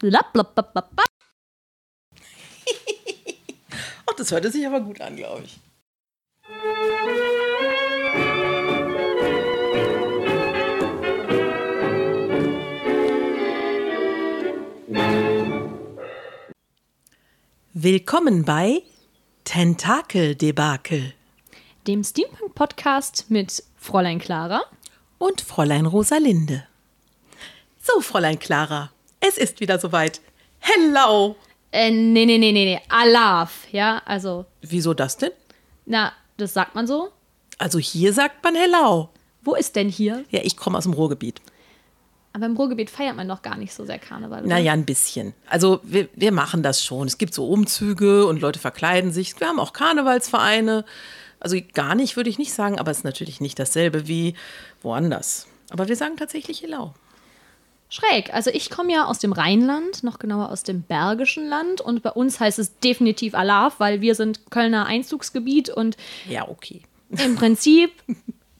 Ach, das hörte sich aber gut an, glaube ich. Willkommen bei Tentakeldebakel Dem Steampunk-Podcast mit Fräulein Clara. und Fräulein Rosalinde. So, Fräulein Clara, es ist wieder soweit. Hello! Äh, nee, nee, nee, nee, nee. Alaf, ja, also, Wieso das denn? na, das sagt man so. Also hier sagt man Hello. Wo ist denn hier? Ja, ich komme aus dem Ruhrgebiet. Aber im Ruhrgebiet feiert man doch gar nicht so sehr Karneval. Oder? Naja, ein bisschen. Also wir, wir machen das schon. Es gibt so Umzüge und Leute verkleiden sich. Wir haben auch Karnevalsvereine. Also gar nicht, würde ich nicht sagen, aber es ist natürlich nicht dasselbe wie woanders. Aber wir sagen tatsächlich Hello. Schräg. Also ich komme ja aus dem Rheinland, noch genauer aus dem Bergischen Land. Und bei uns heißt es definitiv Alaf, weil wir sind Kölner Einzugsgebiet und Ja, okay. Im Prinzip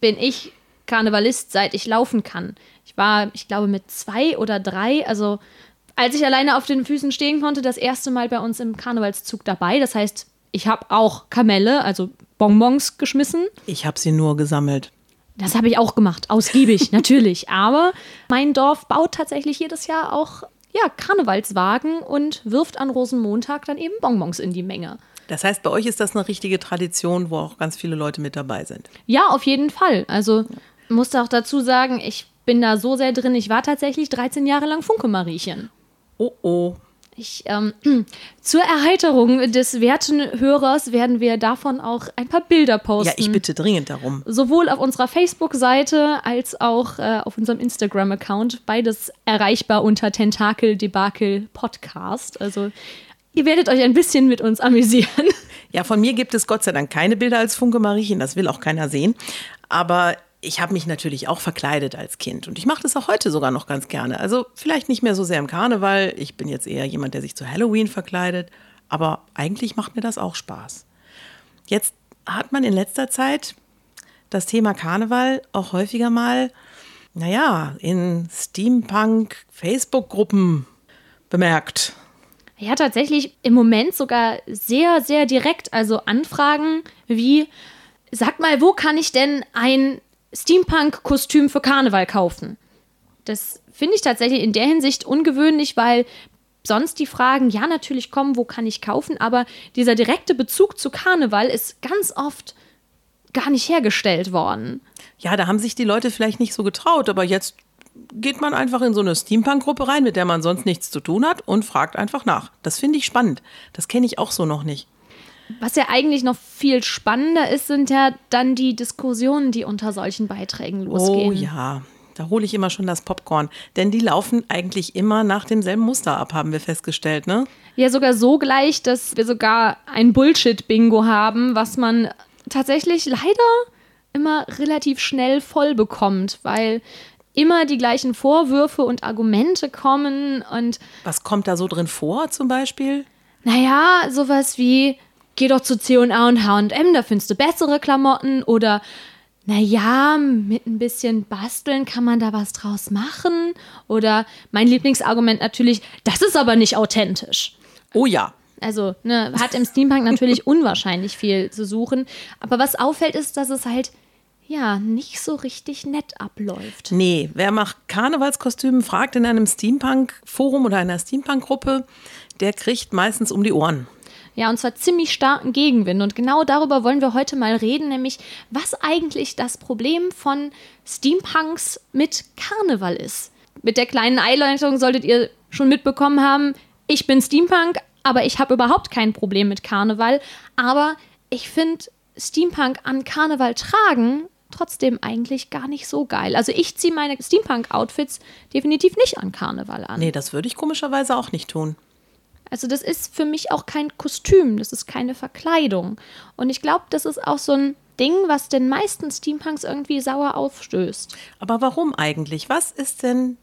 bin ich Karnevalist, seit ich laufen kann. Ich war, ich glaube, mit zwei oder drei, also als ich alleine auf den Füßen stehen konnte, das erste Mal bei uns im Karnevalszug dabei. Das heißt, ich habe auch Kamelle, also Bonbons geschmissen. Ich habe sie nur gesammelt. Das habe ich auch gemacht, ausgiebig, natürlich. Aber mein Dorf baut tatsächlich jedes Jahr auch ja, Karnevalswagen und wirft an Rosenmontag dann eben Bonbons in die Menge. Das heißt, bei euch ist das eine richtige Tradition, wo auch ganz viele Leute mit dabei sind. Ja, auf jeden Fall. Also musste auch dazu sagen, ich bin da so sehr drin. Ich war tatsächlich 13 Jahre lang Funke-Mariechen. Oh oh. Ich, ähm, zur Erheiterung des werten Hörers werden wir davon auch ein paar Bilder posten. Ja, ich bitte dringend darum. Sowohl auf unserer Facebook-Seite als auch äh, auf unserem Instagram-Account. Beides erreichbar unter Tentakel Debakel Podcast. Also ihr werdet euch ein bisschen mit uns amüsieren. Ja, von mir gibt es Gott sei Dank keine Bilder als Funke Mariechen, das will auch keiner sehen. Aber ich habe mich natürlich auch verkleidet als Kind und ich mache das auch heute sogar noch ganz gerne. Also vielleicht nicht mehr so sehr im Karneval. Ich bin jetzt eher jemand, der sich zu Halloween verkleidet. Aber eigentlich macht mir das auch Spaß. Jetzt hat man in letzter Zeit das Thema Karneval auch häufiger mal, naja, in Steampunk-Facebook-Gruppen bemerkt. Ja, tatsächlich im Moment sogar sehr, sehr direkt. Also Anfragen wie, sag mal, wo kann ich denn ein Steampunk-Kostüm für Karneval kaufen? Das finde ich tatsächlich in der Hinsicht ungewöhnlich, weil sonst die Fragen, ja, natürlich kommen, wo kann ich kaufen, aber dieser direkte Bezug zu Karneval ist ganz oft gar nicht hergestellt worden. Ja, da haben sich die Leute vielleicht nicht so getraut, aber jetzt geht man einfach in so eine Steampunk-Gruppe rein, mit der man sonst nichts zu tun hat und fragt einfach nach. Das finde ich spannend. Das kenne ich auch so noch nicht. Was ja eigentlich noch viel spannender ist, sind ja dann die Diskussionen, die unter solchen Beiträgen losgehen. Oh ja, da hole ich immer schon das Popcorn. Denn die laufen eigentlich immer nach demselben Muster ab, haben wir festgestellt, ne? Ja, sogar so gleich, dass wir sogar ein Bullshit-Bingo haben, was man tatsächlich leider immer relativ schnell voll bekommt, weil immer die gleichen Vorwürfe und Argumente kommen und Was kommt da so drin vor zum Beispiel? naja, sowas wie, geh doch zu C&A und H&M, da findest du bessere Klamotten oder naja, mit ein bisschen Basteln kann man da was draus machen oder mein Lieblingsargument natürlich, das ist aber nicht authentisch. Oh ja. Also ne, hat im Steampunk natürlich unwahrscheinlich viel zu suchen. Aber was auffällt, ist, dass es halt ja nicht so richtig nett abläuft. Nee, wer nach Karnevalskostümen fragt in einem Steampunk-Forum oder einer Steampunk-Gruppe, der kriegt meistens um die Ohren. Ja, und zwar ziemlich starken Gegenwind. Und genau darüber wollen wir heute mal reden, nämlich was eigentlich das Problem von Steampunks mit Karneval ist. Mit der kleinen Einleitung solltet ihr schon mitbekommen haben, ich bin Steampunk, aber ich habe überhaupt kein Problem mit Karneval. Aber ich finde Steampunk an Karneval tragen trotzdem eigentlich gar nicht so geil. Also ich ziehe meine Steampunk-Outfits definitiv nicht an Karneval an. Nee, das würde ich komischerweise auch nicht tun. Also das ist für mich auch kein Kostüm, das ist keine Verkleidung. Und ich glaube, das ist auch so ein Ding, was den meisten Steampunks irgendwie sauer aufstößt. Aber warum eigentlich? Was ist denn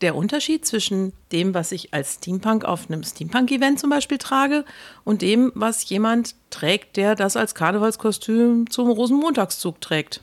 der Unterschied zwischen dem, was ich als Steampunk auf einem Steampunk-Event zum Beispiel trage und dem, was jemand trägt, der das als Karnevalskostüm zum Rosenmontagszug trägt?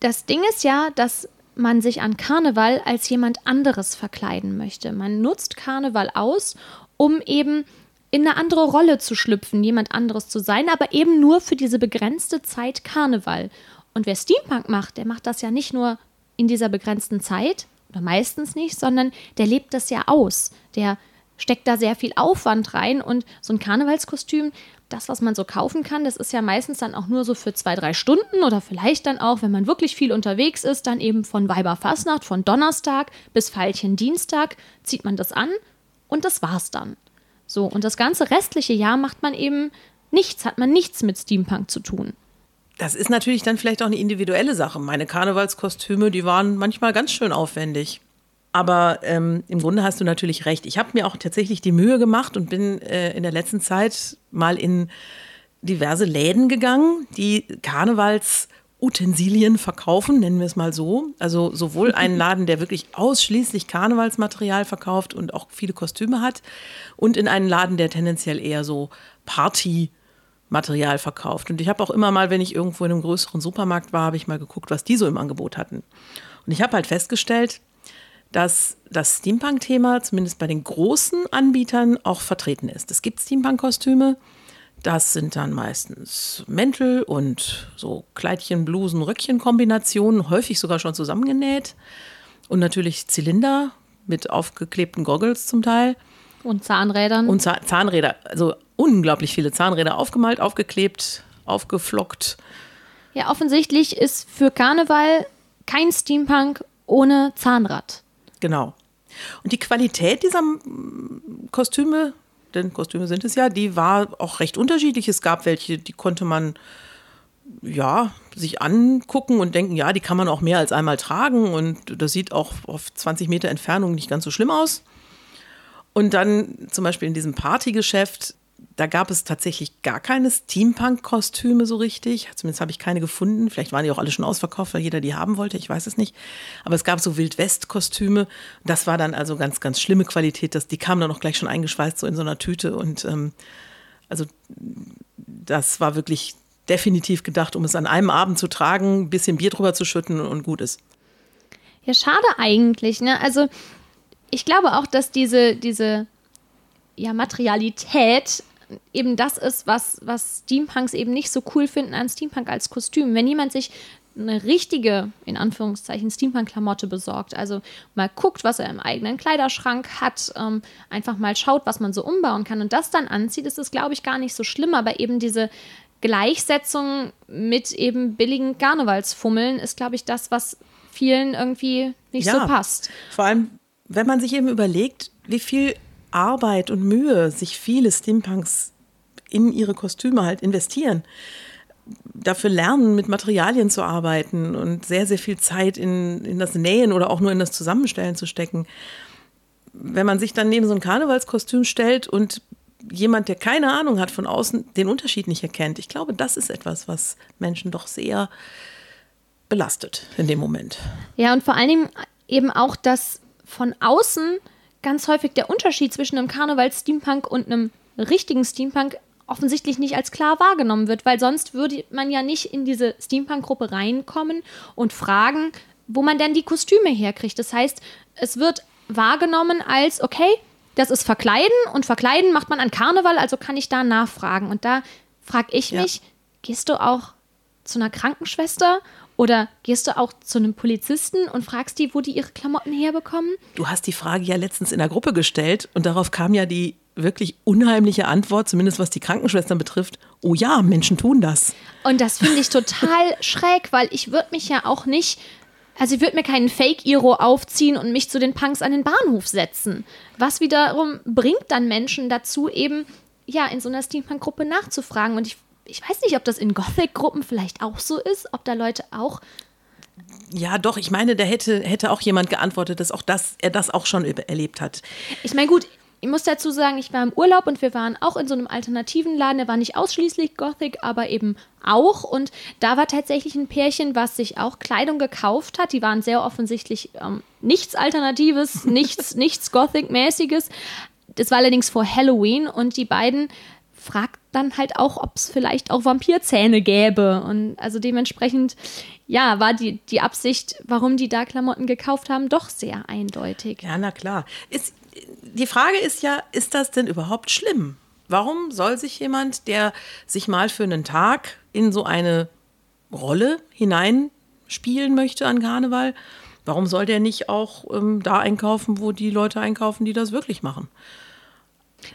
Das Ding ist ja, dass man sich an Karneval als jemand anderes verkleiden möchte. Man nutzt Karneval aus, um eben in eine andere Rolle zu schlüpfen, jemand anderes zu sein, aber eben nur für diese begrenzte Zeit Karneval. Und wer Steampunk macht, der macht das ja nicht nur in dieser begrenzten Zeit oder meistens nicht, sondern der lebt das ja aus. Der steckt da sehr viel Aufwand rein und so ein Karnevalskostüm, das, was man so kaufen kann, das ist ja meistens dann auch nur so für zwei, drei Stunden oder vielleicht dann auch, wenn man wirklich viel unterwegs ist, dann eben von Weiberfastnacht, von Donnerstag bis Veilchen Dienstag zieht man das an und das war's dann. So, und das ganze restliche Jahr macht man eben nichts, hat man nichts mit Steampunk zu tun. Das ist natürlich dann vielleicht auch eine individuelle Sache. Meine Karnevalskostüme, die waren manchmal ganz schön aufwendig. Aber ähm, im Grunde hast du natürlich recht. Ich habe mir auch tatsächlich die Mühe gemacht und bin äh, in der letzten Zeit mal in diverse Läden gegangen, die Karnevalsutensilien verkaufen, nennen wir es mal so. Also sowohl einen Laden, der wirklich ausschließlich Karnevalsmaterial verkauft und auch viele Kostüme hat, und in einen Laden, der tendenziell eher so Partymaterial verkauft. Und ich habe auch immer mal, wenn ich irgendwo in einem größeren Supermarkt war, habe ich mal geguckt, was die so im Angebot hatten. Und ich habe halt festgestellt, dass das Steampunk-Thema zumindest bei den großen Anbietern auch vertreten ist. Es gibt Steampunk-Kostüme, das sind dann meistens Mäntel und so Kleidchen, Blusen, Röckchen-Kombinationen, häufig sogar schon zusammengenäht. Und natürlich Zylinder mit aufgeklebten Goggles zum Teil. Und Zahnrädern. Und Zahnräder, also unglaublich viele Zahnräder aufgemalt, aufgeklebt, aufgeflockt. Ja, offensichtlich ist für Karneval kein Steampunk ohne Zahnrad. Genau. Und die Qualität dieser Kostüme, denn Kostüme sind es ja, die war auch recht unterschiedlich. Es gab welche, die konnte man ja, sich angucken und denken, ja, die kann man auch mehr als einmal tragen und das sieht auch auf 20 Meter Entfernung nicht ganz so schlimm aus. Und dann zum Beispiel in diesem Partygeschäft da gab es tatsächlich gar keine Steampunk-Kostüme so richtig. Zumindest habe ich keine gefunden. Vielleicht waren die auch alle schon ausverkauft, weil jeder die haben wollte. Ich weiß es nicht. Aber es gab so Wildwest-Kostüme. Das war dann also ganz, ganz schlimme Qualität. Das, die kamen dann auch gleich schon eingeschweißt, so in so einer Tüte. Und ähm, also das war wirklich definitiv gedacht, um es an einem Abend zu tragen, ein bisschen Bier drüber zu schütten und gut ist. Ja, schade eigentlich. Ne? Also ich glaube auch, dass diese, diese ja, Materialität eben das ist, was, was Steampunks eben nicht so cool finden an Steampunk als Kostüm. Wenn jemand sich eine richtige, in Anführungszeichen, Steampunk-Klamotte besorgt, also mal guckt, was er im eigenen Kleiderschrank hat, ähm, einfach mal schaut, was man so umbauen kann und das dann anzieht, ist es, glaube ich, gar nicht so schlimm, aber eben diese Gleichsetzung mit eben billigen Karnevalsfummeln ist, glaube ich, das, was vielen irgendwie nicht ja, so passt. Vor allem, wenn man sich eben überlegt, wie viel Arbeit und Mühe sich viele Steampunks in ihre Kostüme halt investieren. Dafür lernen, mit Materialien zu arbeiten und sehr, sehr viel Zeit in, in das Nähen oder auch nur in das Zusammenstellen zu stecken. Wenn man sich dann neben so ein Karnevalskostüm stellt und jemand, der keine Ahnung hat von außen, den Unterschied nicht erkennt, ich glaube, das ist etwas, was Menschen doch sehr belastet in dem Moment. Ja, und vor allen Dingen eben auch, dass von außen ganz häufig der Unterschied zwischen einem Karneval-Steampunk und einem richtigen Steampunk offensichtlich nicht als klar wahrgenommen wird, weil sonst würde man ja nicht in diese Steampunk-Gruppe reinkommen und fragen, wo man denn die Kostüme herkriegt. Das heißt, es wird wahrgenommen als, okay, das ist Verkleiden und Verkleiden macht man an Karneval, also kann ich da nachfragen. Und da frage ich ja. mich, gehst du auch zu einer Krankenschwester oder gehst du auch zu einem Polizisten und fragst die, wo die ihre Klamotten herbekommen? Du hast die Frage ja letztens in der Gruppe gestellt und darauf kam ja die wirklich unheimliche Antwort, zumindest was die Krankenschwestern betrifft. Oh ja, Menschen tun das. Und das finde ich total schräg, weil ich würde mich ja auch nicht also ich würde mir keinen Fake-Iro aufziehen und mich zu den Punks an den Bahnhof setzen. Was wiederum bringt dann Menschen dazu, eben ja in so einer Steampunk-Gruppe nachzufragen. Und ich ich weiß nicht, ob das in Gothic-Gruppen vielleicht auch so ist, ob da Leute auch. Ja, doch, ich meine, da hätte, hätte auch jemand geantwortet, dass auch das, er das auch schon erlebt hat. Ich meine, gut, ich muss dazu sagen, ich war im Urlaub und wir waren auch in so einem alternativen Laden. Der war nicht ausschließlich Gothic, aber eben auch. Und da war tatsächlich ein Pärchen, was sich auch Kleidung gekauft hat. Die waren sehr offensichtlich ähm, nichts Alternatives, nichts, nichts Gothic-mäßiges. Das war allerdings vor Halloween und die beiden fragt dann halt auch, ob es vielleicht auch Vampirzähne gäbe. Und also dementsprechend, ja, war die, die Absicht, warum die da Klamotten gekauft haben, doch sehr eindeutig. Ja, na klar. Ist, die Frage ist ja, ist das denn überhaupt schlimm? Warum soll sich jemand, der sich mal für einen Tag in so eine Rolle hineinspielen möchte an Karneval, warum soll der nicht auch ähm, da einkaufen, wo die Leute einkaufen, die das wirklich machen?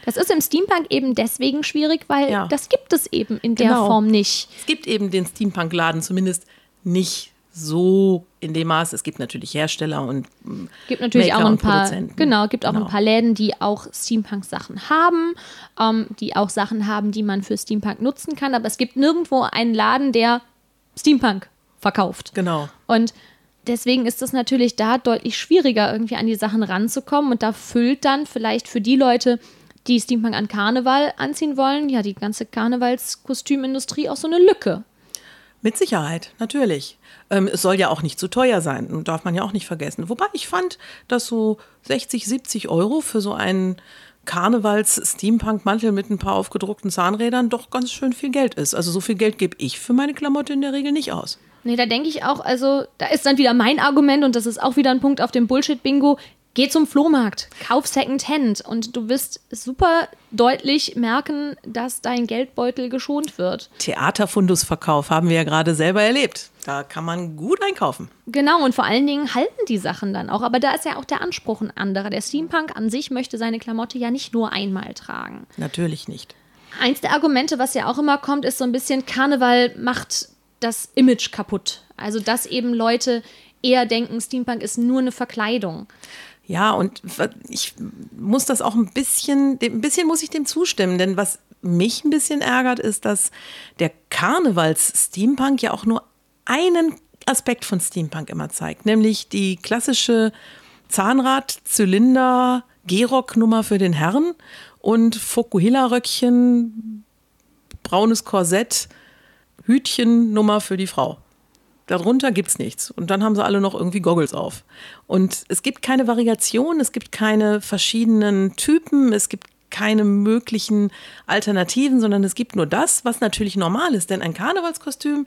Das ist im Steampunk eben deswegen schwierig, weil ja. das gibt es eben in der genau. Form nicht. Es gibt eben den Steampunk-Laden zumindest nicht so in dem Maß. Es gibt natürlich Hersteller und mm, gibt natürlich Maker auch ein paar genau gibt auch genau. ein paar Läden, die auch Steampunk-Sachen haben, ähm, die auch Sachen haben, die man für Steampunk nutzen kann. Aber es gibt nirgendwo einen Laden, der Steampunk verkauft. Genau. Und deswegen ist es natürlich da deutlich schwieriger, irgendwie an die Sachen ranzukommen. Und da füllt dann vielleicht für die Leute, die Steampunk an Karneval anziehen wollen, ja, die ganze Karnevalskostümindustrie auch so eine Lücke. Mit Sicherheit, natürlich. Ähm, es soll ja auch nicht zu teuer sein, darf man ja auch nicht vergessen. Wobei ich fand, dass so 60, 70 Euro für so einen Karnevals-Steampunk-Mantel mit ein paar aufgedruckten Zahnrädern doch ganz schön viel Geld ist. Also so viel Geld gebe ich für meine Klamotte in der Regel nicht aus. Nee, da denke ich auch, also da ist dann wieder mein Argument und das ist auch wieder ein Punkt auf dem Bullshit-Bingo. Geh zum Flohmarkt, kauf Secondhand und du wirst super deutlich merken, dass dein Geldbeutel geschont wird. Theaterfundusverkauf haben wir ja gerade selber erlebt. Da kann man gut einkaufen. Genau, und vor allen Dingen halten die Sachen dann auch. Aber da ist ja auch der Anspruch ein anderer. Der Steampunk an sich möchte seine Klamotte ja nicht nur einmal tragen. Natürlich nicht. Eins der Argumente, was ja auch immer kommt, ist so ein bisschen, Karneval macht das Image kaputt. Also, dass eben Leute eher denken, Steampunk ist nur eine Verkleidung. Ja, und ich muss das auch ein bisschen, ein bisschen muss ich dem zustimmen, denn was mich ein bisschen ärgert, ist, dass der Karnevals-Steampunk ja auch nur einen Aspekt von Steampunk immer zeigt, nämlich die klassische Zahnrad-Zylinder Gehrock-Nummer für den Herrn und Fokuhila-Röckchen, braunes Korsett, Hütchen-Nummer für die Frau. Darunter gibt es nichts. Und dann haben sie alle noch irgendwie Goggles auf. Und es gibt keine Variation, es gibt keine verschiedenen Typen, es gibt keine möglichen Alternativen, sondern es gibt nur das, was natürlich normal ist. Denn ein Karnevalskostüm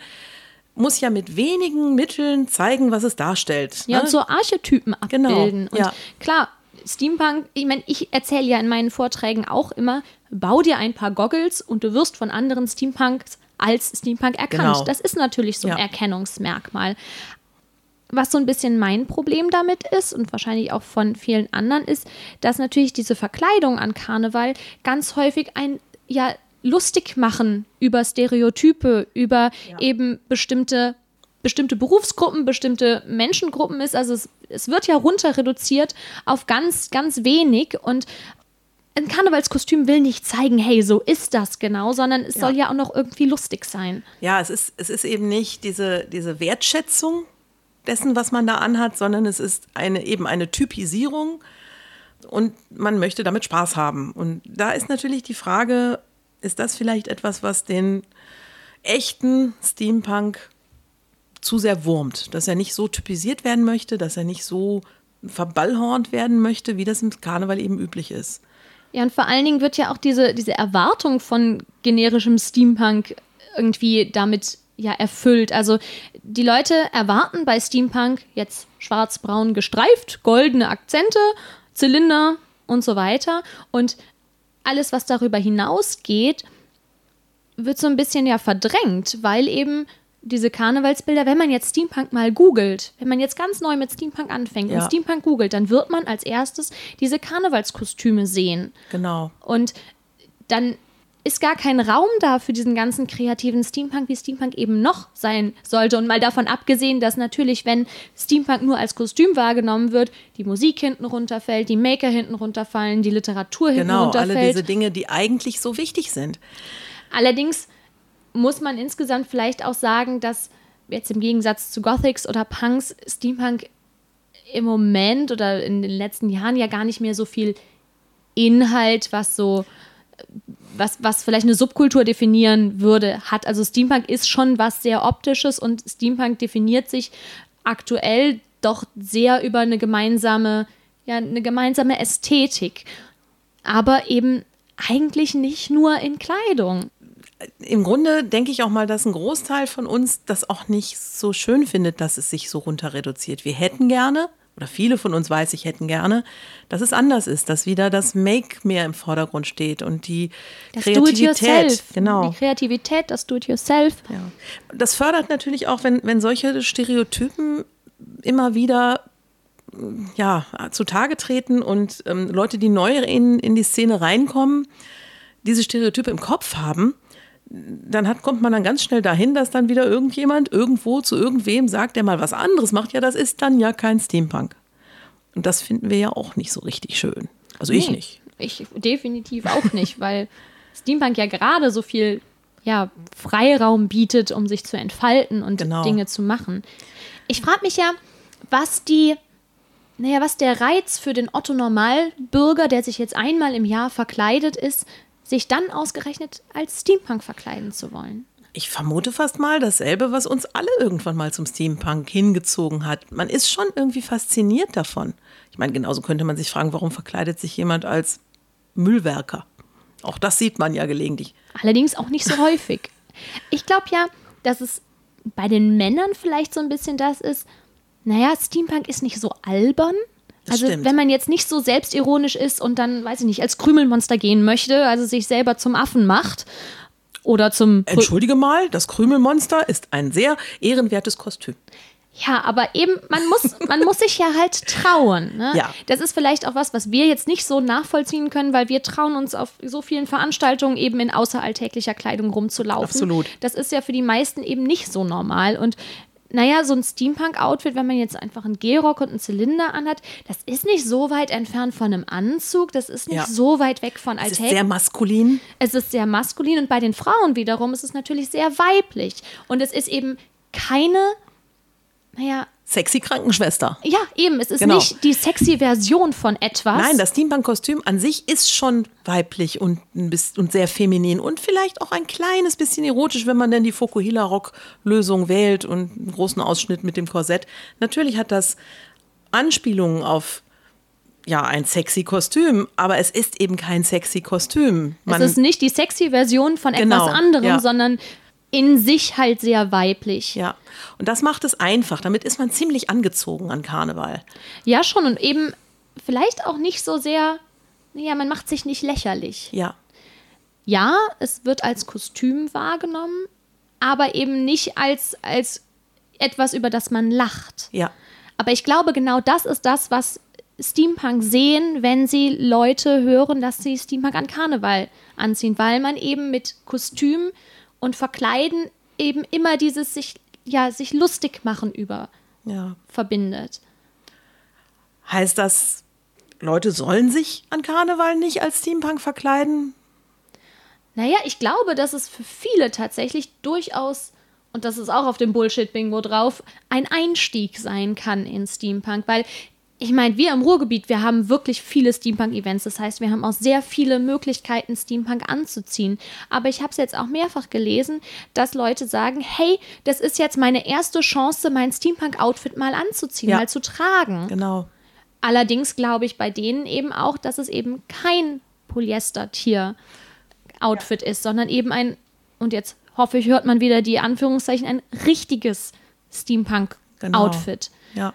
muss ja mit wenigen Mitteln zeigen, was es darstellt. Ja, ne? und so Archetypen genau, abbilden. Genau, und klar, Steampunk, ich meine, ich erzähle ja in meinen Vorträgen auch immer, bau dir ein paar Goggles und du wirst von anderen Steampunks als Steampunk erkannt. Genau. Das ist natürlich so ein ja. Erkennungsmerkmal. Was so ein bisschen mein Problem damit ist und wahrscheinlich auch von vielen anderen ist, dass natürlich diese Verkleidung an Karneval ganz häufig ein ja lustig machen über Stereotype, über ja. eben bestimmte bestimmte Berufsgruppen, bestimmte Menschengruppen ist. Also es, es wird ja runter reduziert auf ganz, ganz wenig und ein Karnevalskostüm will nicht zeigen, hey, so ist das genau, sondern es ja. soll ja auch noch irgendwie lustig sein. Ja, es ist, es ist eben nicht diese, diese Wertschätzung dessen, was man da anhat, sondern es ist eine, eben eine Typisierung und man möchte damit Spaß haben. Und da ist natürlich die Frage, ist das vielleicht etwas, was den echten Steampunk zu sehr wurmt, dass er nicht so typisiert werden möchte, dass er nicht so verballhornt werden möchte, wie das im Karneval eben üblich ist. Ja, und vor allen Dingen wird ja auch diese, diese Erwartung von generischem Steampunk irgendwie damit ja erfüllt. Also die Leute erwarten bei Steampunk jetzt schwarz-braun gestreift, goldene Akzente, Zylinder und so weiter. Und alles, was darüber hinausgeht, wird so ein bisschen ja verdrängt, weil eben diese Karnevalsbilder, wenn man jetzt Steampunk mal googelt, wenn man jetzt ganz neu mit Steampunk anfängt ja. und Steampunk googelt, dann wird man als erstes diese Karnevalskostüme sehen. Genau. Und dann ist gar kein Raum da für diesen ganzen kreativen Steampunk, wie Steampunk eben noch sein sollte. Und mal davon abgesehen, dass natürlich, wenn Steampunk nur als Kostüm wahrgenommen wird, die Musik hinten runterfällt, die Maker hinten runterfallen, die Literatur hinten genau, runterfällt. Genau, alle diese Dinge, die eigentlich so wichtig sind. Allerdings muss man insgesamt vielleicht auch sagen, dass jetzt im Gegensatz zu Gothics oder Punks Steampunk im Moment oder in den letzten Jahren ja gar nicht mehr so viel Inhalt, was so was, was vielleicht eine Subkultur definieren würde, hat. Also Steampunk ist schon was sehr optisches und Steampunk definiert sich aktuell doch sehr über eine gemeinsame, ja, eine gemeinsame Ästhetik. Aber eben eigentlich nicht nur in Kleidung. Im Grunde denke ich auch mal, dass ein Großteil von uns das auch nicht so schön findet, dass es sich so runter reduziert. Wir hätten gerne, oder viele von uns weiß ich hätten gerne, dass es anders ist, dass wieder das Make mehr im Vordergrund steht und die Das Kreativität. Genau. Die Kreativität, das Do-it-yourself. Ja. Das fördert natürlich auch, wenn, wenn solche Stereotypen immer wieder ja, zutage treten und ähm, Leute, die neu in, in die Szene reinkommen, diese Stereotype im Kopf haben, dann hat, kommt man dann ganz schnell dahin, dass dann wieder irgendjemand irgendwo zu irgendwem sagt, der mal was anderes macht. Ja, das ist dann ja kein Steampunk. Und das finden wir ja auch nicht so richtig schön. Also ich Nee, nicht. Ich definitiv auch nicht, weil Steampunk ja gerade so viel ja, Freiraum bietet, um sich zu entfalten und Genau. Dinge zu machen. Ich frage mich ja, was die, naja, was der Reiz für den Otto Normalbürger, der sich jetzt einmal im Jahr verkleidet ist, sich dann ausgerechnet als Steampunk verkleiden zu wollen. Ich vermute fast mal dasselbe, was uns alle irgendwann mal zum Steampunk hingezogen hat. Man ist schon irgendwie fasziniert davon. Ich meine, genauso könnte man sich fragen, warum verkleidet sich jemand als Müllwerker? Auch das sieht man ja gelegentlich. Allerdings auch nicht so häufig. Ich glaube ja, dass es bei den Männern vielleicht so ein bisschen das ist, naja, Steampunk ist nicht so albern. Das Also stimmt. wenn man jetzt nicht so selbstironisch ist und dann, weiß ich nicht, als Krümelmonster gehen möchte, also sich selber zum Affen macht oder zum... Entschuldige mal, das Krümelmonster ist ein sehr ehrenwertes Kostüm. Ja, aber eben, man muss, man muss sich ja halt trauen. Ne? Ja. Das ist vielleicht auch was, was wir jetzt nicht so nachvollziehen können, weil wir trauen uns auf so vielen Veranstaltungen eben in außeralltäglicher Kleidung rumzulaufen. Absolut. Das ist ja für die meisten eben nicht so normal. Und naja, so ein Steampunk-Outfit, wenn man jetzt einfach einen Gehrock und einen Zylinder anhat, das ist nicht so weit entfernt von einem Anzug, das ist nicht Ja. so weit weg von Es ist sehr maskulin. Es ist sehr maskulin und bei den Frauen wiederum ist es natürlich sehr weiblich. Und es ist eben keine, naja, Sexy Krankenschwester. ja, eben, es ist Genau. nicht die sexy Version von etwas. Nein, das Steampunk-Kostüm an sich ist schon weiblich und, und sehr feminin und vielleicht auch ein kleines bisschen erotisch, wenn man denn die Fokuhila-Rock-Lösung wählt und einen großen Ausschnitt mit dem Korsett. Natürlich hat das Anspielungen auf ja, ein sexy Kostüm, aber es ist eben kein sexy Kostüm. es ist nicht die sexy Version von Genau, etwas anderem, ja. sondern in sich halt sehr weiblich. ja, und das macht es einfach. Damit ist man ziemlich angezogen an Karneval. Ja, schon. Und eben vielleicht auch nicht so sehr, ja, man macht sich nicht lächerlich. Ja, Ja, es wird als Kostüm wahrgenommen, aber eben nicht als, als etwas, über das man lacht. ja, Aber ich glaube, genau das ist das, was Steampunk sehen, wenn sie Leute hören, dass sie Steampunk an Karneval anziehen, weil man eben mit Kostüm und Verkleiden eben immer dieses sich, ja, sich lustig machen über ja. verbindet. Heißt das, Leute sollen sich an Karneval nicht als Steampunk verkleiden? Naja, ich glaube, dass es für viele tatsächlich durchaus, und das ist auch auf dem Bullshit-Bingo drauf, ein Einstieg sein kann in Steampunk, weil ich meine, wir im Ruhrgebiet, wir haben wirklich viele Steampunk-Events. Das heißt, wir haben auch sehr viele Möglichkeiten, Steampunk anzuziehen. Aber ich habe es jetzt auch mehrfach gelesen, dass Leute sagen, hey, das ist jetzt meine erste Chance, mein Steampunk-Outfit mal anzuziehen, Ja. mal zu tragen. Genau. Allerdings glaube ich bei denen eben auch, dass es eben kein Polyester-Tier-Outfit ist, sondern eben ein, und jetzt hoffe ich, hört man wieder die Anführungszeichen, ein richtiges Steampunk-Outfit. Ja.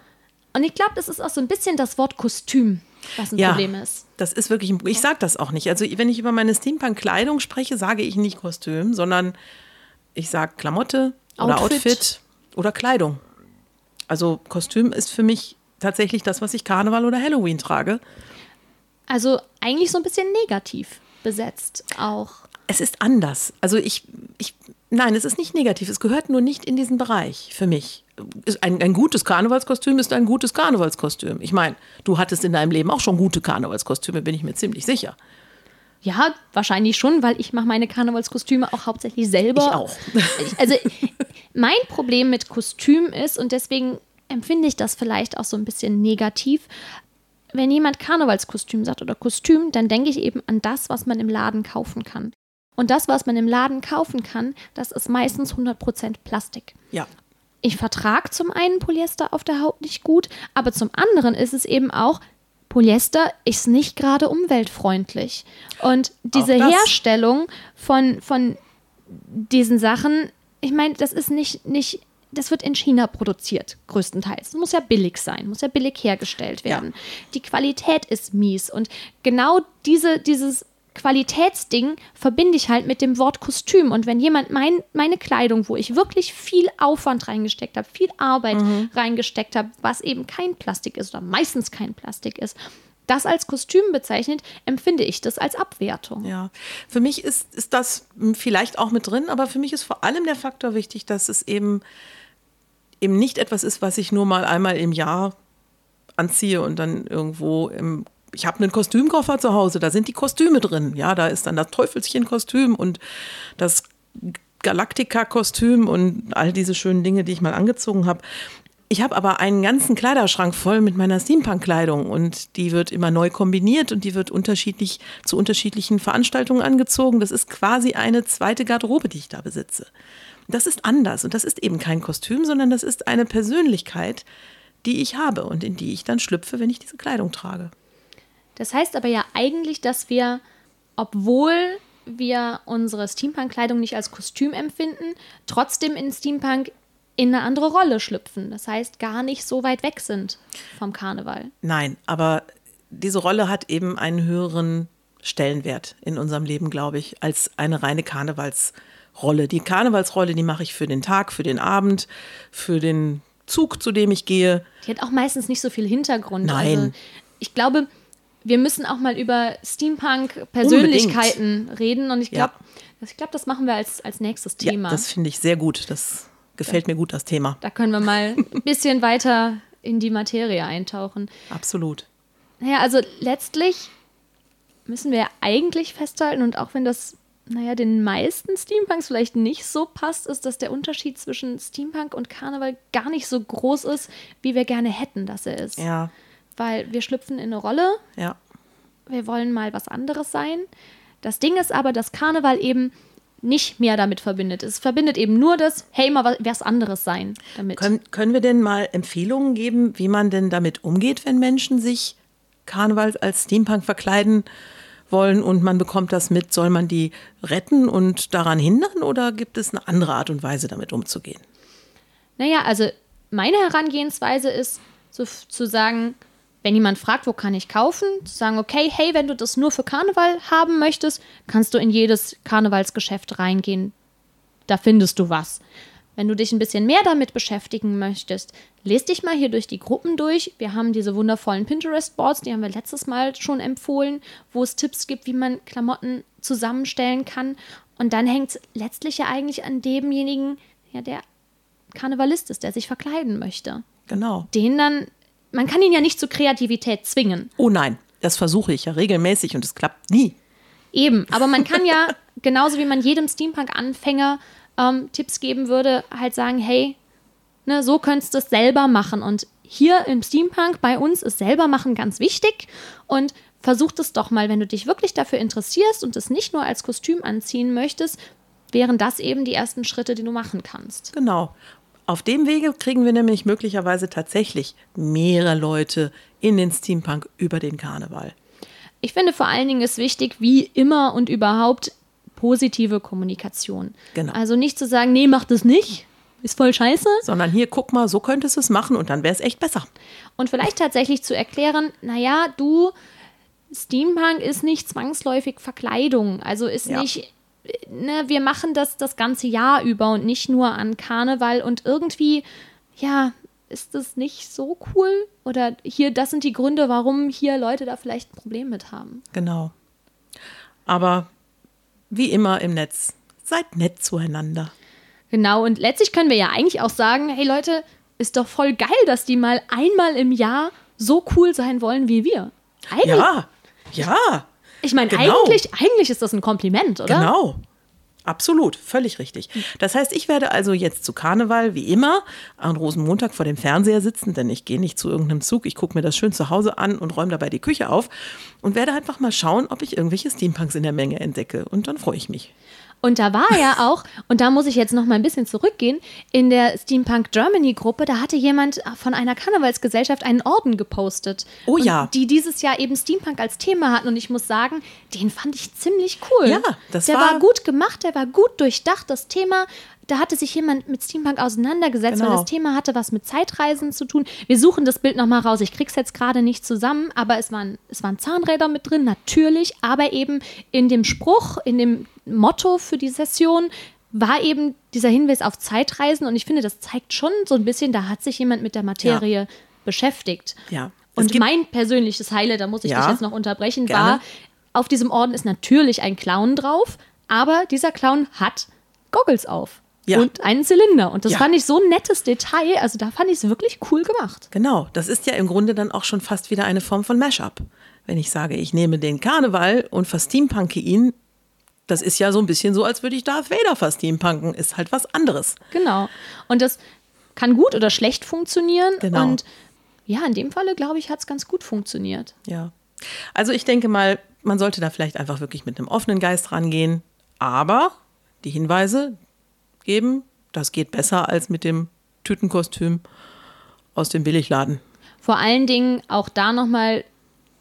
Und ich glaube, das ist auch so ein bisschen das Wort Kostüm, was ein Ja, Problem ist. das ist wirklich, ein, ich sage das auch nicht. Also wenn ich über meine Steampunk-Kleidung spreche, sage ich nicht Kostüm, sondern ich sage Klamotte oder Outfit. Outfit. oder Kleidung. Also Kostüm ist für mich tatsächlich das, was ich Karneval oder Halloween trage. Also eigentlich so ein bisschen negativ besetzt auch. Es ist anders. Also ich, ich, nein, es ist nicht negativ. Es gehört nur nicht in diesen Bereich für mich. Ein, ein gutes Karnevalskostüm ist ein gutes Karnevalskostüm. Ich meine, du hattest in deinem Leben auch schon gute Karnevalskostüme, bin ich mir ziemlich sicher. Ja, wahrscheinlich schon, weil ich mache meine Karnevalskostüme auch hauptsächlich selber. Ich auch. Also mein Problem mit Kostüm ist, und deswegen empfinde ich das vielleicht auch so ein bisschen negativ, wenn jemand Karnevalskostüm sagt oder Kostüm, dann denke ich eben an das, was man im Laden kaufen kann. Und das, was man im Laden kaufen kann, das ist meistens 100% Plastik. Ja. Ich vertrage zum einen Polyester auf der Haut nicht gut, aber zum anderen ist es eben auch Polyester ist nicht gerade umweltfreundlich. Und diese Herstellung von, von diesen Sachen, ich meine, das ist nicht, nicht, das wird in China produziert, größtenteils. Es muss ja billig sein, muss ja billig hergestellt werden. Ja. Die Qualität ist mies. Und genau diese, dieses Qualitätsding verbinde ich halt mit dem Wort Kostüm. Und wenn jemand mein, meine Kleidung, wo ich wirklich viel Aufwand reingesteckt habe, viel Arbeit mhm. reingesteckt habe, was eben kein Plastik ist oder meistens kein Plastik ist, das als Kostüm bezeichnet, empfinde ich das als Abwertung. Ja, für mich ist, ist das vielleicht auch mit drin, aber für mich ist vor allem der Faktor wichtig, dass es eben, eben nicht etwas ist, was ich nur mal einmal im Jahr anziehe und dann irgendwo im ich habe einen Kostümkoffer zu Hause, da sind die Kostüme drin. Ja, da ist dann das Teufelchen-Kostüm und das Galactica-Kostüm und all diese schönen Dinge, die ich mal angezogen habe. Ich habe aber einen ganzen Kleiderschrank voll mit meiner Steampunk-Kleidung und die wird immer neu kombiniert und die wird unterschiedlich zu unterschiedlichen Veranstaltungen angezogen. Das ist quasi eine zweite Garderobe, die ich da besitze. Das ist anders und das ist eben kein Kostüm, sondern das ist eine Persönlichkeit, die ich habe und in die ich dann schlüpfe, wenn ich diese Kleidung trage. Das heißt aber ja eigentlich, dass wir, obwohl wir unsere Steampunk-Kleidung nicht als Kostüm empfinden, trotzdem in Steampunk in eine andere Rolle schlüpfen. Das heißt, gar nicht so weit weg sind vom Karneval. Nein, aber diese Rolle hat eben einen höheren Stellenwert in unserem Leben, glaube ich, als eine reine Karnevalsrolle. Die Karnevalsrolle, die mache ich für den Tag, für den Abend, für den Zug, zu dem ich gehe. Die hat auch meistens nicht so viel Hintergrund. Nein. Also ich glaube, wir müssen auch mal über Steampunk-Persönlichkeiten reden. Und ich glaube, ja. ich glaub, das machen wir als, als nächstes Thema. Ja, das finde ich sehr gut. Das gefällt mir gut, das Thema. Da können wir mal ein bisschen weiter in die Materie eintauchen. Absolut. Naja, also letztlich müssen wir eigentlich festhalten, und auch wenn das, naja, den meisten Steampunks vielleicht nicht so passt, ist, dass der Unterschied zwischen Steampunk und Karneval gar nicht so groß ist, wie wir gerne hätten, dass er ist. Ja weil wir schlüpfen in eine Rolle. Ja. Wir wollen mal was anderes sein. Das Ding ist aber, dass Karneval eben nicht mehr damit verbindet. Es verbindet eben nur das, hey, mal was anderes sein damit. Können, können wir denn mal Empfehlungen geben, wie man denn damit umgeht, wenn Menschen sich Karneval als Steampunk verkleiden wollen und man bekommt das mit? Soll man die retten und daran hindern oder gibt es eine andere Art und Weise, damit umzugehen? Naja, also meine Herangehensweise ist, so zu sagen, wenn jemand fragt, wo kann ich kaufen, zu sagen, okay, hey, wenn du das nur für Karneval haben möchtest, kannst du in jedes Karnevalsgeschäft reingehen. Da findest du was. Wenn du dich ein bisschen mehr damit beschäftigen möchtest, lest dich mal hier durch die Gruppen durch. Wir haben diese wundervollen Pinterest-Boards, die haben wir letztes Mal schon empfohlen, wo es Tipps gibt, wie man Klamotten zusammenstellen kann. Und dann hängt es letztlich ja eigentlich an demjenigen, ja, der Karnevalist ist, der sich verkleiden möchte. Genau. Den dann man kann ihn ja nicht zur Kreativität zwingen. Oh nein, das versuche ich ja regelmäßig und es klappt nie. Eben, aber man kann ja, genauso wie man jedem Steampunk-Anfänger ähm, Tipps geben würde, halt sagen, hey, ne, so könntest du es selber machen. Und hier im Steampunk bei uns ist selber machen ganz wichtig. Und versuch das doch mal, wenn du dich wirklich dafür interessierst und es nicht nur als Kostüm anziehen möchtest, wären das eben die ersten Schritte, die du machen kannst. Genau. Auf dem Wege kriegen wir nämlich möglicherweise tatsächlich mehrere Leute in den Steampunk über den Karneval. Ich finde vor allen Dingen ist wichtig, wie immer und überhaupt, positive Kommunikation. Genau. Also nicht zu sagen, nee, mach das nicht, ist voll scheiße. Sondern hier, guck mal, so könntest du es machen und dann wäre es echt besser. Und vielleicht tatsächlich zu erklären, naja, du, Steampunk ist nicht zwangsläufig Verkleidung. Also ist ja. nicht ne, wir machen das das ganze Jahr über und nicht nur an Karneval und irgendwie, ja, ist das nicht so cool? Oder hier, das sind die Gründe, warum hier Leute da vielleicht ein Problem mit haben. Genau. Aber wie immer im Netz, seid nett zueinander. Genau, und letztlich können wir ja eigentlich auch sagen, hey Leute, ist doch voll geil, dass die mal einmal im Jahr so cool sein wollen wie wir. Eigentlich, ja, ja. Ich meine, genau. eigentlich, eigentlich ist das ein Kompliment, oder? Genau. Absolut, völlig richtig. Das heißt, ich werde also jetzt zu Karneval wie immer an Rosenmontag vor dem Fernseher sitzen, denn ich gehe nicht zu irgendeinem Zug. Ich gucke mir das schön zu Hause an und räume dabei die Küche auf und werde einfach mal schauen, ob ich irgendwelche Steampunks in der Menge entdecke. Und dann freue ich mich. Und da war ja auch, und da muss ich jetzt noch mal ein bisschen zurückgehen, in der Steampunk Germany Gruppe, da hatte jemand von einer Karnevalsgesellschaft einen Orden gepostet. Oh ja. Die dieses Jahr eben Steampunk als Thema hatten. Und ich muss sagen, den fand ich ziemlich cool. Ja, das der war- war gut gemacht, der war gut durchdacht. Das Thema, da hatte sich jemand mit Steampunk auseinandergesetzt, weil Genau. das Thema hatte was mit Zeitreisen zu tun. Wir suchen das Bild noch mal raus. Ich krieg's jetzt gerade nicht zusammen, aber es waren, es waren Zahnräder mit drin, natürlich, aber eben in dem Spruch, in dem Motto für die Session war eben dieser Hinweis auf Zeitreisen und ich finde, das zeigt schon so ein bisschen, da hat sich jemand mit der Materie beschäftigt. Ja. Und mein persönliches Highlight, da muss ich Ja. dich jetzt noch unterbrechen, Gerne. war, auf diesem Orden ist natürlich ein Clown drauf, aber dieser Clown hat Goggles auf. Ja. Und einen Zylinder. Und das Ja. fand ich so ein nettes Detail. Also da fand ich es wirklich cool gemacht. Genau, das ist ja im Grunde dann auch schon fast wieder eine Form von Mashup. Wenn ich sage, ich nehme den Karneval und versteampunke ihn, das ist ja so ein bisschen so, als würde ich Darth Vader versteampunken. Ist halt was anderes. Genau. Und das kann gut oder schlecht funktionieren. Genau. Und ja, in dem Falle, glaube ich, hat es ganz gut funktioniert. Ja. Also ich denke mal, man sollte da vielleicht einfach wirklich mit einem offenen Geist rangehen, aber die Hinweise geben, das geht besser als mit dem Tütenkostüm aus dem Billigladen. Vor allen Dingen auch da nochmal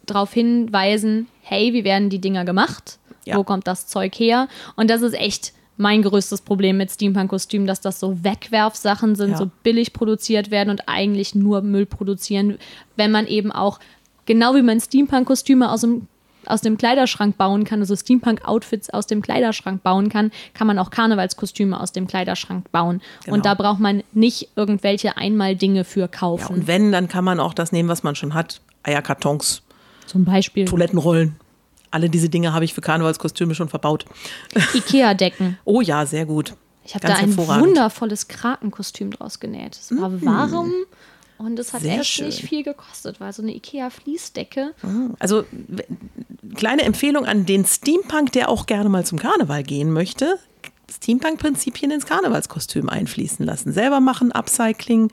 darauf hinweisen, hey, wie werden die Dinger gemacht? Ja. Wo kommt das Zeug her? Und das ist echt mein größtes Problem mit Steampunk-Kostümen, dass das so Wegwerfsachen sind, Ja. so billig produziert werden und eigentlich nur Müll produzieren, wenn man eben auch, genau wie man Steampunk-Kostüme aus dem aus dem Kleiderschrank bauen kann, also Steampunk-Outfits aus dem Kleiderschrank bauen kann, kann man auch Karnevalskostüme aus dem Kleiderschrank bauen. Genau. Und da braucht man nicht irgendwelche Einmal-Dinge für Ja, kaufen. und wenn, dann kann man auch das nehmen, was man schon hat. Eierkartons, Zum Beispiel Toilettenrollen. Alle diese Dinge habe ich für Karnevalskostüme schon verbaut. Ikea-Decken. Oh ja, sehr gut. Ich habe da ein wundervolles Krakenkostüm draus genäht. Es war warm und es hat Sehr echt schön. nicht viel gekostet. War so eine Ikea-Fließdecke. Also w- kleine Empfehlung an den Steampunk, der auch gerne mal zum Karneval gehen möchte. Steampunk-Prinzipien ins Karnevalskostüm einfließen lassen. Selber machen, Upcycling.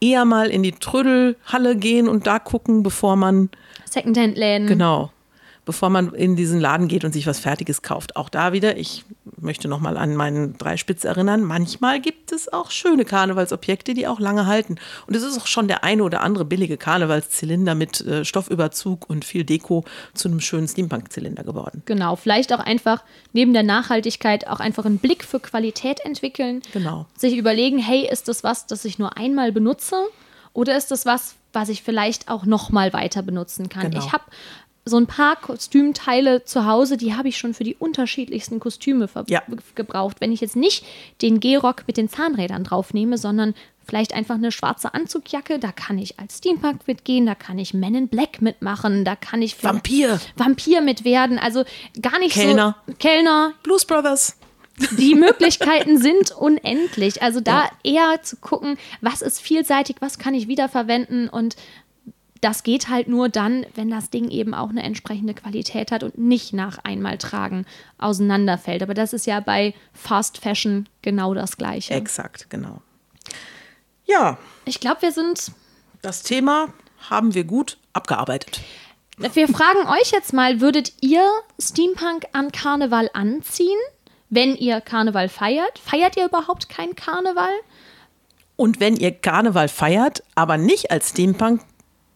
Eher mal in die Trödelhalle gehen und da gucken, bevor man, Secondhand-Läden. genau, bevor man in diesen Laden geht und sich was Fertiges kauft. Auch da wieder, ich möchte noch mal an meinen Dreispitz erinnern, manchmal gibt es auch schöne Karnevalsobjekte, die auch lange halten. Und es ist auch schon der eine oder andere billige Karnevalszylinder mit äh, Stoffüberzug und viel Deko zu einem schönen Steampunk-Zylinder geworden. Genau, vielleicht auch einfach neben der Nachhaltigkeit auch einfach einen Blick für Qualität entwickeln. Genau. Sich überlegen, hey, ist das was, das ich nur einmal benutze? Oder ist das was, was ich vielleicht auch nochmal weiter benutzen kann? Genau. Ich habe so ein paar Kostümteile zu Hause, die habe ich schon für die unterschiedlichsten Kostüme Ja. gebraucht. Wenn ich jetzt nicht den G-Rock mit den Zahnrädern draufnehme, sondern vielleicht einfach eine schwarze Anzugjacke, da kann ich als Steampunk mitgehen, da kann ich Men in Black mitmachen, da kann ich Vampir. Vampir mit werden. Also gar nicht Kellner. so. Kellner. Blues Brothers. Die Möglichkeiten sind unendlich. Also da eher zu gucken, was ist vielseitig, was kann ich wiederverwenden und das geht halt nur dann, wenn das Ding eben auch eine entsprechende Qualität hat und nicht nach einmal tragen auseinanderfällt. Aber das ist ja bei Fast Fashion genau das Gleiche. Exakt, genau. Ja, Ich glaube, wir sind das Thema haben wir gut abgearbeitet. Wir fragen euch jetzt mal, würdet ihr Steampunk an Karneval anziehen, wenn ihr Karneval feiert? Feiert ihr überhaupt kein Karneval? Und wenn ihr Karneval feiert, aber nicht als Steampunk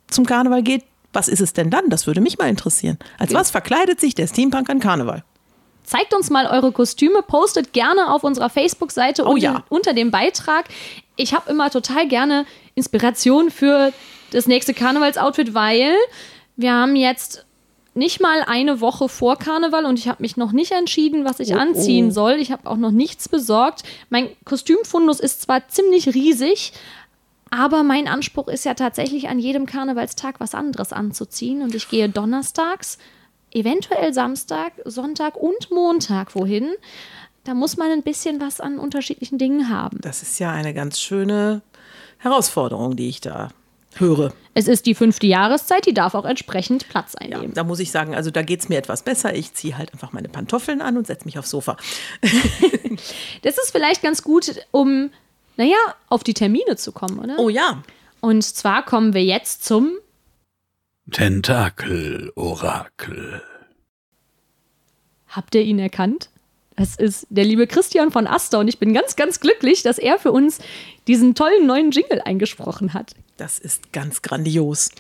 zum Karneval geht, was ist es denn dann? Das würde mich mal interessieren. Als was verkleidet sich der Steampunk an Karneval? Zeigt uns mal eure Kostüme, postet gerne auf unserer Facebook-Seite Oh unter, ja. unter dem Beitrag. Ich habe immer total gerne Inspiration für das nächste Karnevalsoutfit, weil wir haben jetzt nicht mal eine Woche vor Karneval und ich habe mich noch nicht entschieden, was ich Oh, anziehen oh. soll. Ich habe auch noch nichts besorgt. Mein Kostümfundus ist zwar ziemlich riesig, aber mein Anspruch ist ja tatsächlich an jedem Karnevalstag was anderes anzuziehen und ich gehe donnerstags, eventuell Samstag, Sonntag und Montag wohin. Da muss man ein bisschen was an unterschiedlichen Dingen haben. Das ist ja eine ganz schöne Herausforderung, die ich da höre. Es ist die fünfte Jahreszeit, die darf auch entsprechend Platz Ja, einnehmen. da muss ich sagen, also da geht es mir etwas besser. Ich ziehe halt einfach meine Pantoffeln an und setze mich aufs Sofa. Das ist vielleicht ganz gut, um, naja, auf die Termine zu kommen, oder? Oh ja, Und zwar kommen wir jetzt zum Tentakel-Orakel. Habt ihr ihn erkannt? Es ist der liebe Christian von Aster und ich bin ganz, ganz glücklich, dass er für uns diesen tollen neuen Jingle eingesprochen hat. Das ist ganz grandios.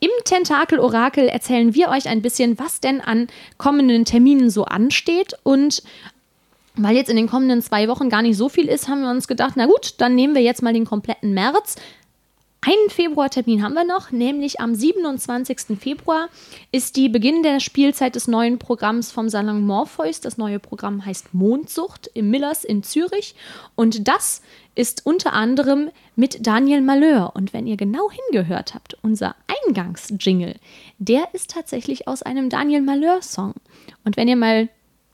Im Tentakel-Orakel erzählen wir euch ein bisschen, was denn an kommenden Terminen so ansteht. Und weil jetzt in den kommenden zwei Wochen gar nicht so viel ist, haben wir uns gedacht, na gut, dann nehmen wir jetzt mal den kompletten März. Einen Februartermin haben wir noch, nämlich am 27. Februar ist die Beginn der Spielzeit des neuen Programms vom Salon Morpheus. Das neue Programm heißt Mondsucht im Millers in Zürich und das ist unter anderem mit Daniel Malheur. Und wenn ihr genau hingehört habt, unser Eingangsjingle, der ist tatsächlich aus einem Daniel Malheur-Song. Und wenn ihr mal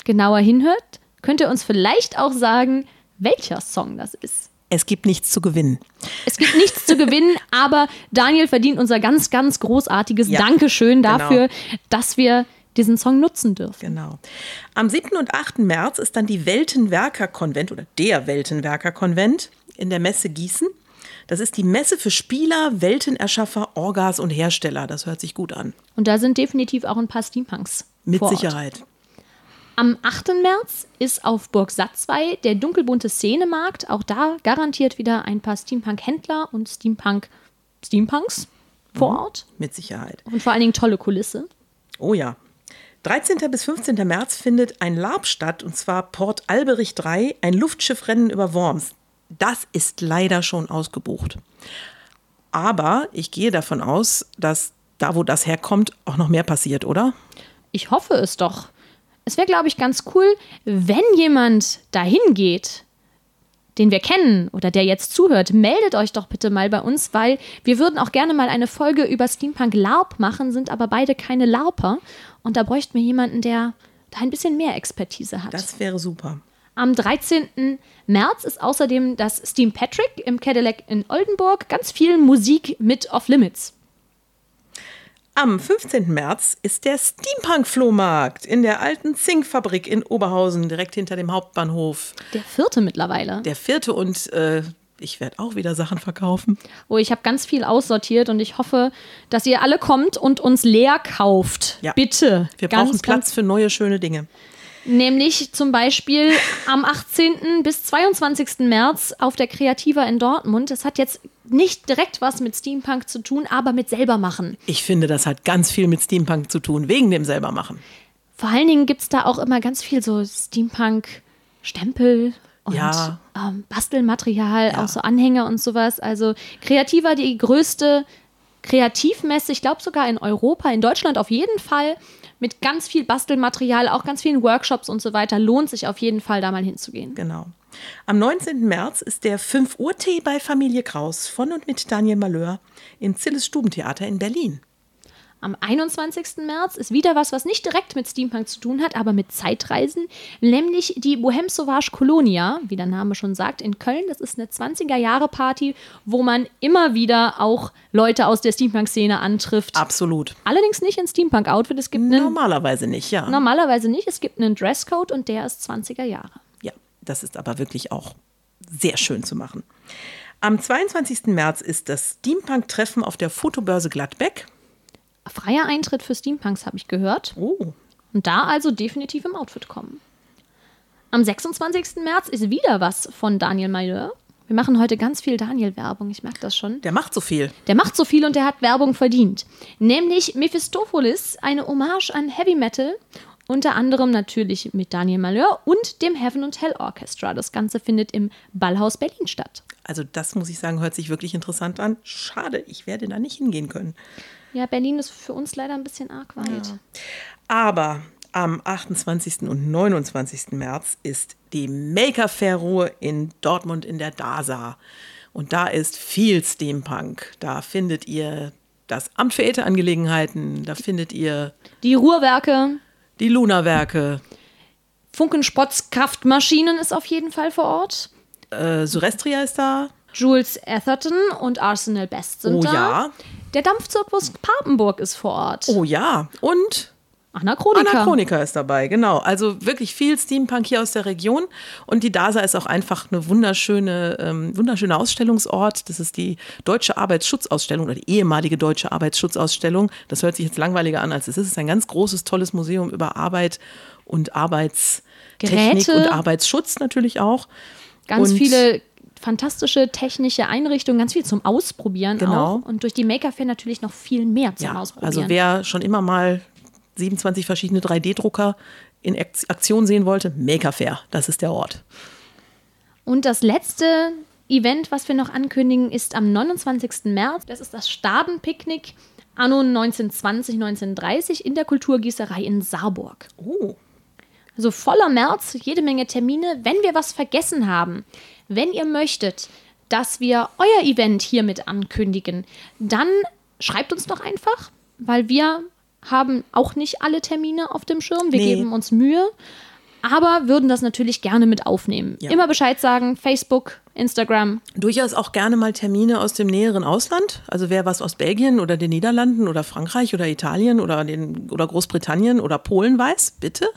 genauer hinhört, könnt ihr uns vielleicht auch sagen, welcher Song das ist. Es gibt nichts zu gewinnen. Es gibt nichts zu gewinnen, aber Daniel verdient unser ganz, ganz großartiges ja, Dankeschön genau. dafür, genau. dass wir diesen Song nutzen dürfen. Genau. Am 7. und 8. März ist dann die Weltenwerker-Konvent oder der Weltenwerker-Konvent in der Messe Gießen. Das ist die Messe für Spieler, Weltenerschaffer, Orgas und Hersteller. Das hört sich gut an. Und da sind definitiv auch ein paar Steampunks. Mit Sicherheit. Am 8. März ist auf Burg Satzwey der dunkelbunte Szenemarkt. Auch da garantiert wieder ein paar Steampunk-Händler und Steampunk-Steampunks vor mhm. Ort. Mit Sicherheit. Und vor allen Dingen tolle Kulisse. Oh ja. 13. bis 15. März findet ein LARP statt, und zwar Port Alberich 3, ein Luftschiffrennen über Worms. Das ist leider schon ausgebucht. Aber ich gehe davon aus, dass da, wo das herkommt, auch noch mehr passiert, oder? Ich hoffe es doch es wäre, glaube ich, ganz cool, wenn jemand dahin geht, den wir kennen oder der jetzt zuhört, meldet euch doch bitte mal bei uns, weil wir würden auch gerne mal eine Folge über Steampunk LARP machen, sind aber beide keine LARPer. Und da bräuchten wir jemanden, der da ein bisschen mehr Expertise hat. Das wäre super. Am 13. März ist außerdem das Steam Patrick im Cadillac in Oldenburg. Ganz viel Musik mit Off Limits. Am 15. März ist der Steampunk-Flohmarkt in der alten Zinkfabrik in Oberhausen, direkt hinter dem Hauptbahnhof. Der vierte mittlerweile. Der vierte und äh, ich werde auch wieder Sachen verkaufen. Oh, ich habe ganz viel aussortiert und ich hoffe, dass ihr alle kommt und uns leer kauft. Ja. Bitte. Wir ganz, brauchen Platz für neue schöne Dinge. Nämlich zum Beispiel am 18. bis 22. März auf der Kreativa in Dortmund. Das hat jetzt nicht direkt was mit Steampunk zu tun, aber mit selbermachen. Ich finde, das hat ganz viel mit Steampunk zu tun, wegen dem selbermachen. Vor allen Dingen gibt es da auch immer ganz viel so Steampunk-Stempel und ja. ähm, Bastelmaterial, ja. auch so Anhänger und sowas. Also Kreativa, die größte Kreativmesse, ich glaube sogar in Europa, in Deutschland auf jeden Fall mit ganz viel Bastelmaterial, auch ganz vielen Workshops und so weiter. Lohnt sich auf jeden Fall, da mal hinzugehen. Genau. Am 19. März ist der 5 Uhr Tee bei Familie Kraus von und mit Daniel Malheur im Zilles Stubentheater in Berlin. Am 21. März ist wieder was, was nicht direkt mit Steampunk zu tun hat, aber mit Zeitreisen, nämlich die Bohem Sauvage Colonia, wie der Name schon sagt, in Köln. Das ist eine 20er-Jahre-Party, wo man immer wieder auch Leute aus der Steampunk-Szene antrifft. Absolut. Allerdings nicht in Steampunk-Outfit. Es gibt Normalerweise nicht, ja. Normalerweise nicht. Es gibt einen Dresscode und der ist 20er Jahre. Ja, das ist aber wirklich auch sehr schön zu machen. Am 22. März ist das Steampunk-Treffen auf der Fotobörse Gladbeck freier Eintritt für Steampunks, habe ich gehört. Oh. Und da also definitiv im Outfit kommen. Am 26. März ist wieder was von Daniel Mailleur. Wir machen heute ganz viel Daniel-Werbung, ich merke das schon. Der macht so viel. Der macht so viel und der hat Werbung verdient. Nämlich Mephistopheles, eine Hommage an Heavy Metal. Unter anderem natürlich mit Daniel Malheur und dem Heaven and Hell Orchestra. Das Ganze findet im Ballhaus Berlin statt. Also das muss ich sagen, hört sich wirklich interessant an. Schade, ich werde da nicht hingehen können. Ja, Berlin ist für uns leider ein bisschen arg weit. Ja. Aber am 28. und 29. März ist die Maker Fair Ruhe in Dortmund in der DASA. Und da ist viel Steampunk. Da findet ihr das Amt für Ätherangelegenheiten, da findet ihr die Ruhrwerke, die Lunawerke. Funkenspotts Kraftmaschinen ist auf jeden Fall vor Ort. Äh, Surestria ist da. Jules Atherton und Arsenal Best sind oh, da. Oh ja. Der Dampfzirkus Papenburg ist vor Ort. Oh ja. Und Anachronika. Anachronika ist dabei, genau. Also wirklich viel Steampunk hier aus der Region. Und die DASA ist auch einfach eine wunderschöne, ähm, wunderschöne Ausstellungsort. Das ist die Deutsche Arbeitsschutzausstellung oder die ehemalige Deutsche Arbeitsschutzausstellung. Das hört sich jetzt langweiliger an, als es ist. Es ist ein ganz großes, tolles Museum über Arbeit und Arbeitstechnik Geräte. und Arbeitsschutz natürlich auch. Ganz und viele fantastische technische Einrichtungen, ganz viel zum Ausprobieren Genau. auch. Und durch die Maker Fair natürlich noch viel mehr zum Ja, Ausprobieren. also wer schon immer mal 27 verschiedene 3D-Drucker in Ak- Aktion sehen wollte, Maker Fair, das ist der Ort. Und das letzte Event, was wir noch ankündigen, ist am 29. März. Das ist das Stadenpicknick anno 1920, 1930 in der Kulturgießerei in Saarburg. Oh, Also voller März, jede Menge Termine. Wenn wir was vergessen haben, wenn ihr möchtet, dass wir euer Event hiermit ankündigen, dann schreibt uns doch einfach, weil wir haben auch nicht alle Termine auf dem Schirm. Wir Nee. geben uns Mühe, aber würden das natürlich gerne mit aufnehmen. Ja. Immer Bescheid sagen, Facebook, Instagram. durchaus auch gerne mal Termine aus dem näheren Ausland. Also wer was aus Belgien oder den Niederlanden oder Frankreich oder Italien oder, den, oder Großbritannien oder Polen weiß, bitte.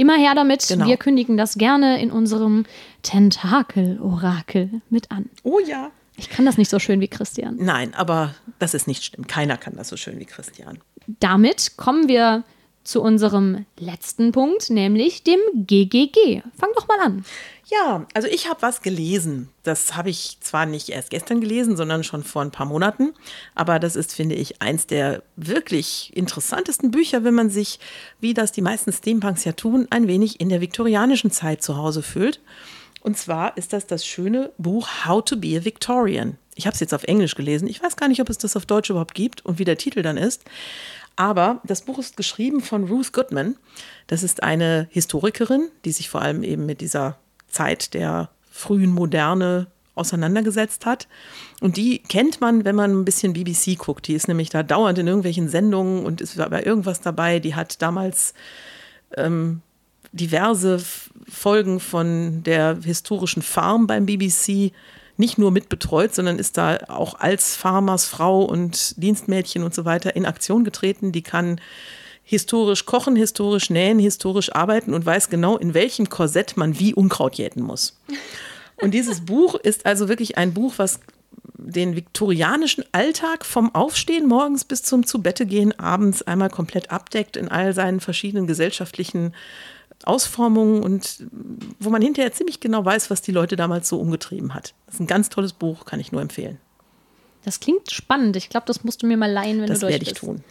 Immer her damit. Genau. Wir kündigen das gerne in unserem Tentakel-Orakel mit an. Oh ja. Ich kann das nicht so schön wie Christian. Nein, aber das ist nicht schlimm. Keiner kann das so schön wie Christian. damit kommen wir zu unserem letzten Punkt, nämlich dem GGG. Fang doch mal an. Ja, also ich habe was gelesen. Das habe ich zwar nicht erst gestern gelesen, sondern schon vor ein paar Monaten. Aber das ist, finde ich, eins der wirklich interessantesten Bücher, wenn man sich, wie das die meisten Steampunks ja tun, ein wenig in der viktorianischen Zeit zu Hause fühlt. Und zwar ist das das schöne Buch How to be a Victorian. Ich habe es jetzt auf Englisch gelesen. Ich weiß gar nicht, ob es das auf Deutsch überhaupt gibt und wie der Titel dann ist. Aber das Buch ist geschrieben von Ruth Goodman. Das ist eine Historikerin, die sich vor allem eben mit dieser Zeit der frühen Moderne auseinandergesetzt hat. Und die kennt man, wenn man ein bisschen BBC guckt. Die ist nämlich da dauernd in irgendwelchen Sendungen und ist bei irgendwas dabei. Die hat damals ähm, diverse Folgen von der historischen Farm beim BBC nicht nur mitbetreut, sondern ist da auch als Farmersfrau und Dienstmädchen und so weiter in Aktion getreten. Die kann historisch kochen, historisch nähen, historisch arbeiten und weiß genau, in welchem Korsett man wie Unkraut jäten muss. Und dieses Buch ist also wirklich ein Buch, was den viktorianischen Alltag vom Aufstehen morgens bis zum zu Bette gehen abends einmal komplett abdeckt in all seinen verschiedenen gesellschaftlichen Ausformungen und wo man hinterher ziemlich genau weiß, was die Leute damals so umgetrieben hat. Das ist ein ganz tolles Buch, kann ich nur empfehlen. Das klingt spannend. Ich glaube, das musst du mir mal leihen, wenn Das du durch werde ich bist. tun.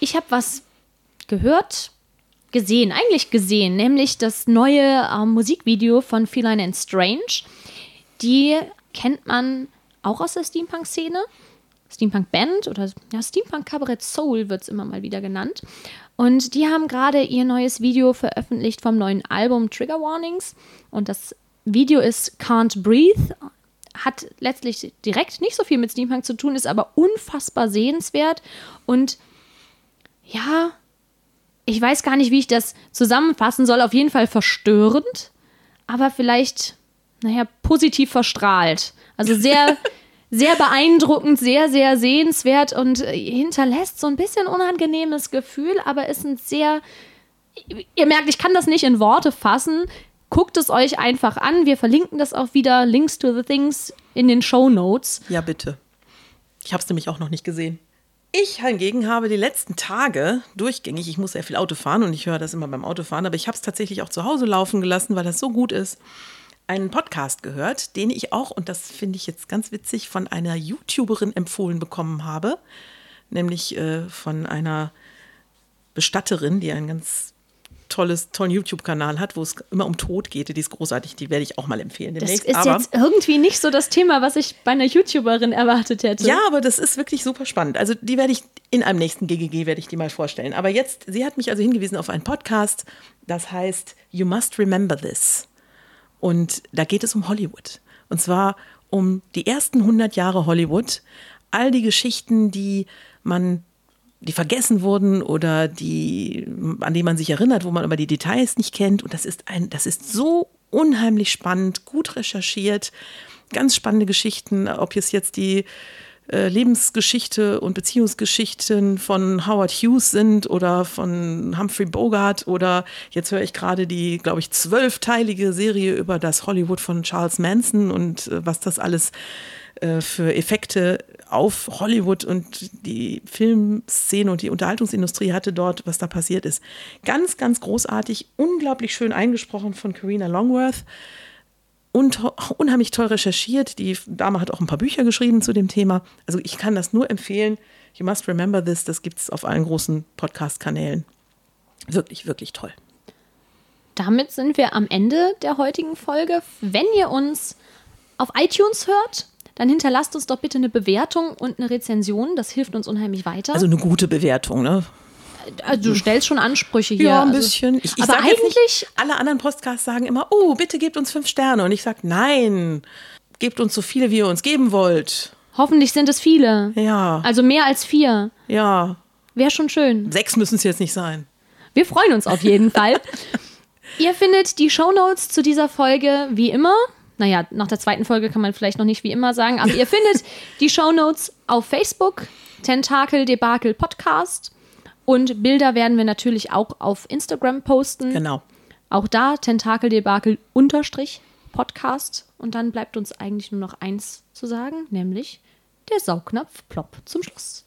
Ich habe was gehört, gesehen, eigentlich gesehen, nämlich das neue ähm, Musikvideo von Feline and Strange. Die kennt man auch aus der Steampunk-Szene. Steampunk Band oder ja, Steampunk Cabaret Soul wird es immer mal wieder genannt. Und die haben gerade ihr neues Video veröffentlicht vom neuen Album Trigger Warnings. Und das Video ist Can't Breathe. Hat letztlich direkt nicht so viel mit Steampunk zu tun, ist aber unfassbar sehenswert. Und ja, ich weiß gar nicht, wie ich das zusammenfassen soll. Auf jeden Fall verstörend, aber vielleicht, naja, positiv verstrahlt. Also sehr, sehr beeindruckend, sehr, sehr sehenswert und äh, hinterlässt so ein bisschen unangenehmes Gefühl, aber ist ein sehr. Ihr merkt, ich kann das nicht in Worte fassen. Guckt es euch einfach an. Wir verlinken das auch wieder, Links to the Things in den Show Notes. Ja, bitte. Ich habe es nämlich auch noch nicht gesehen. Ich hingegen habe die letzten Tage durchgängig, ich muss sehr viel Auto fahren und ich höre das immer beim Autofahren, aber ich habe es tatsächlich auch zu Hause laufen gelassen, weil das so gut ist, einen Podcast gehört, den ich auch, und das finde ich jetzt ganz witzig, von einer YouTuberin empfohlen bekommen habe, nämlich äh, von einer Bestatterin, die einen ganz tolles, tollen YouTube-Kanal hat, wo es immer um Tod geht. Die ist großartig, die werde ich auch mal empfehlen Das demnächst. ist aber jetzt irgendwie nicht so das Thema, was ich bei einer YouTuberin erwartet hätte. ja, aber das ist wirklich super spannend. Also die werde ich in einem nächsten GGG werde ich die mal vorstellen. Aber jetzt, sie hat mich also hingewiesen auf einen Podcast, das heißt You Must Remember This. Und da geht es um Hollywood. Und zwar um die ersten 100 Jahre Hollywood. All die Geschichten, die man, die vergessen wurden oder die, an die man sich erinnert, wo man aber die Details nicht kennt. Und das ist ein, das ist so unheimlich spannend, gut recherchiert, ganz spannende Geschichten, ob es jetzt die Lebensgeschichte und Beziehungsgeschichten von Howard Hughes sind oder von Humphrey Bogart oder jetzt höre ich gerade die, glaube ich, zwölfteilige Serie über das Hollywood von Charles Manson und äh, was das alles äh, für Effekte auf Hollywood und die Filmszene und die Unterhaltungsindustrie hatte dort, was da passiert ist. Ganz, ganz großartig, unglaublich schön eingesprochen von Karina Longworth und unheimlich toll recherchiert. Die Dame hat auch ein paar Bücher geschrieben zu dem Thema. Also ich kann das nur empfehlen. You must remember this. Das gibt es auf allen großen Podcast-Kanälen. Wirklich, wirklich toll. Damit sind wir am Ende der heutigen Folge. Wenn ihr uns auf iTunes hört, dann hinterlasst uns doch bitte eine Bewertung und eine Rezension. Das hilft uns unheimlich weiter. Also eine gute Bewertung, ne? Also du stellst schon Ansprüche hier. Ja, ein also, bisschen. Ich, ich aber eigentlich. Nicht, alle anderen Podcasts sagen immer, oh, bitte gebt uns fünf Sterne. Und ich sage, nein, gebt uns so viele, wie ihr uns geben wollt. Hoffentlich sind es viele. Ja. Also mehr als vier. Ja. Wäre schon schön. Sechs müssen es jetzt nicht sein. Wir freuen uns auf jeden Fall. Ihr findet die Shownotes zu dieser Folge wie immer. Naja, nach der zweiten Folge kann man vielleicht noch nicht wie immer sagen, aber ihr findet die Shownotes auf Facebook, Tentakel Debakel Podcast. Und Bilder werden wir natürlich auch auf Instagram posten. Genau. Auch da Tentakeldebakel unterstrich Podcast. Und dann bleibt uns eigentlich nur noch eins zu sagen, nämlich der Saugnapf plopp zum Schluss.